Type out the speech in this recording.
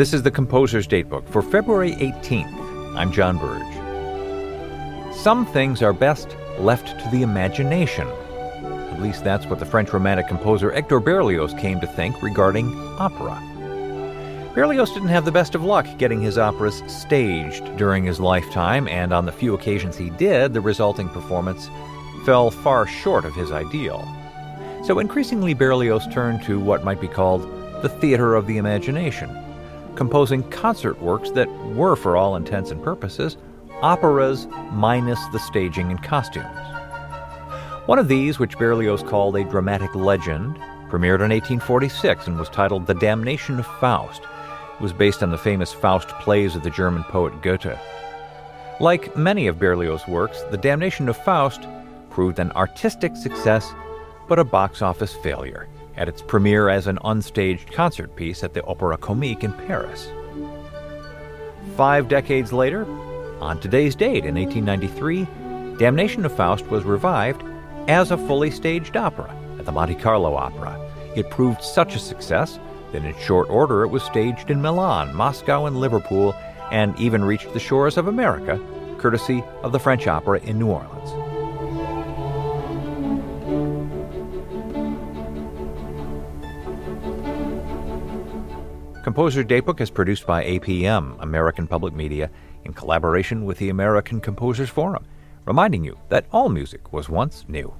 This is the Composer's Datebook for February 18th. I'm John Burge. Some things are best left to the imagination. At least that's what the French Romantic composer Hector Berlioz came to think regarding opera. Berlioz didn't have the best of luck getting his operas staged during his lifetime, and on the few occasions he did, the resulting performance fell far short of his ideal. So increasingly, Berlioz turned to what might be called the theater of the imagination, composing concert works that were, for all intents and purposes, operas minus the staging and costumes. One of these, which Berlioz called a dramatic legend, premiered in 1846 and was titled The Damnation of Faust It was based on the famous Faust plays of the German poet Goethe. Like many of Berlioz's works, The Damnation of Faust proved an artistic success but a box office failure at its premiere as an unstaged concert piece at the Opéra Comique in Paris. Five decades later, on today's date in 1893, Damnation of Faust was revived as a fully staged opera at the Monte Carlo Opera. It proved such a success then, in short order, it was staged in Milan, Moscow, and Liverpool, and even reached the shores of America, courtesy of the French Opera in New Orleans. Composer Datebook is produced by APM, American Public Media, in collaboration with the American Composers Forum, reminding you that all music was once new.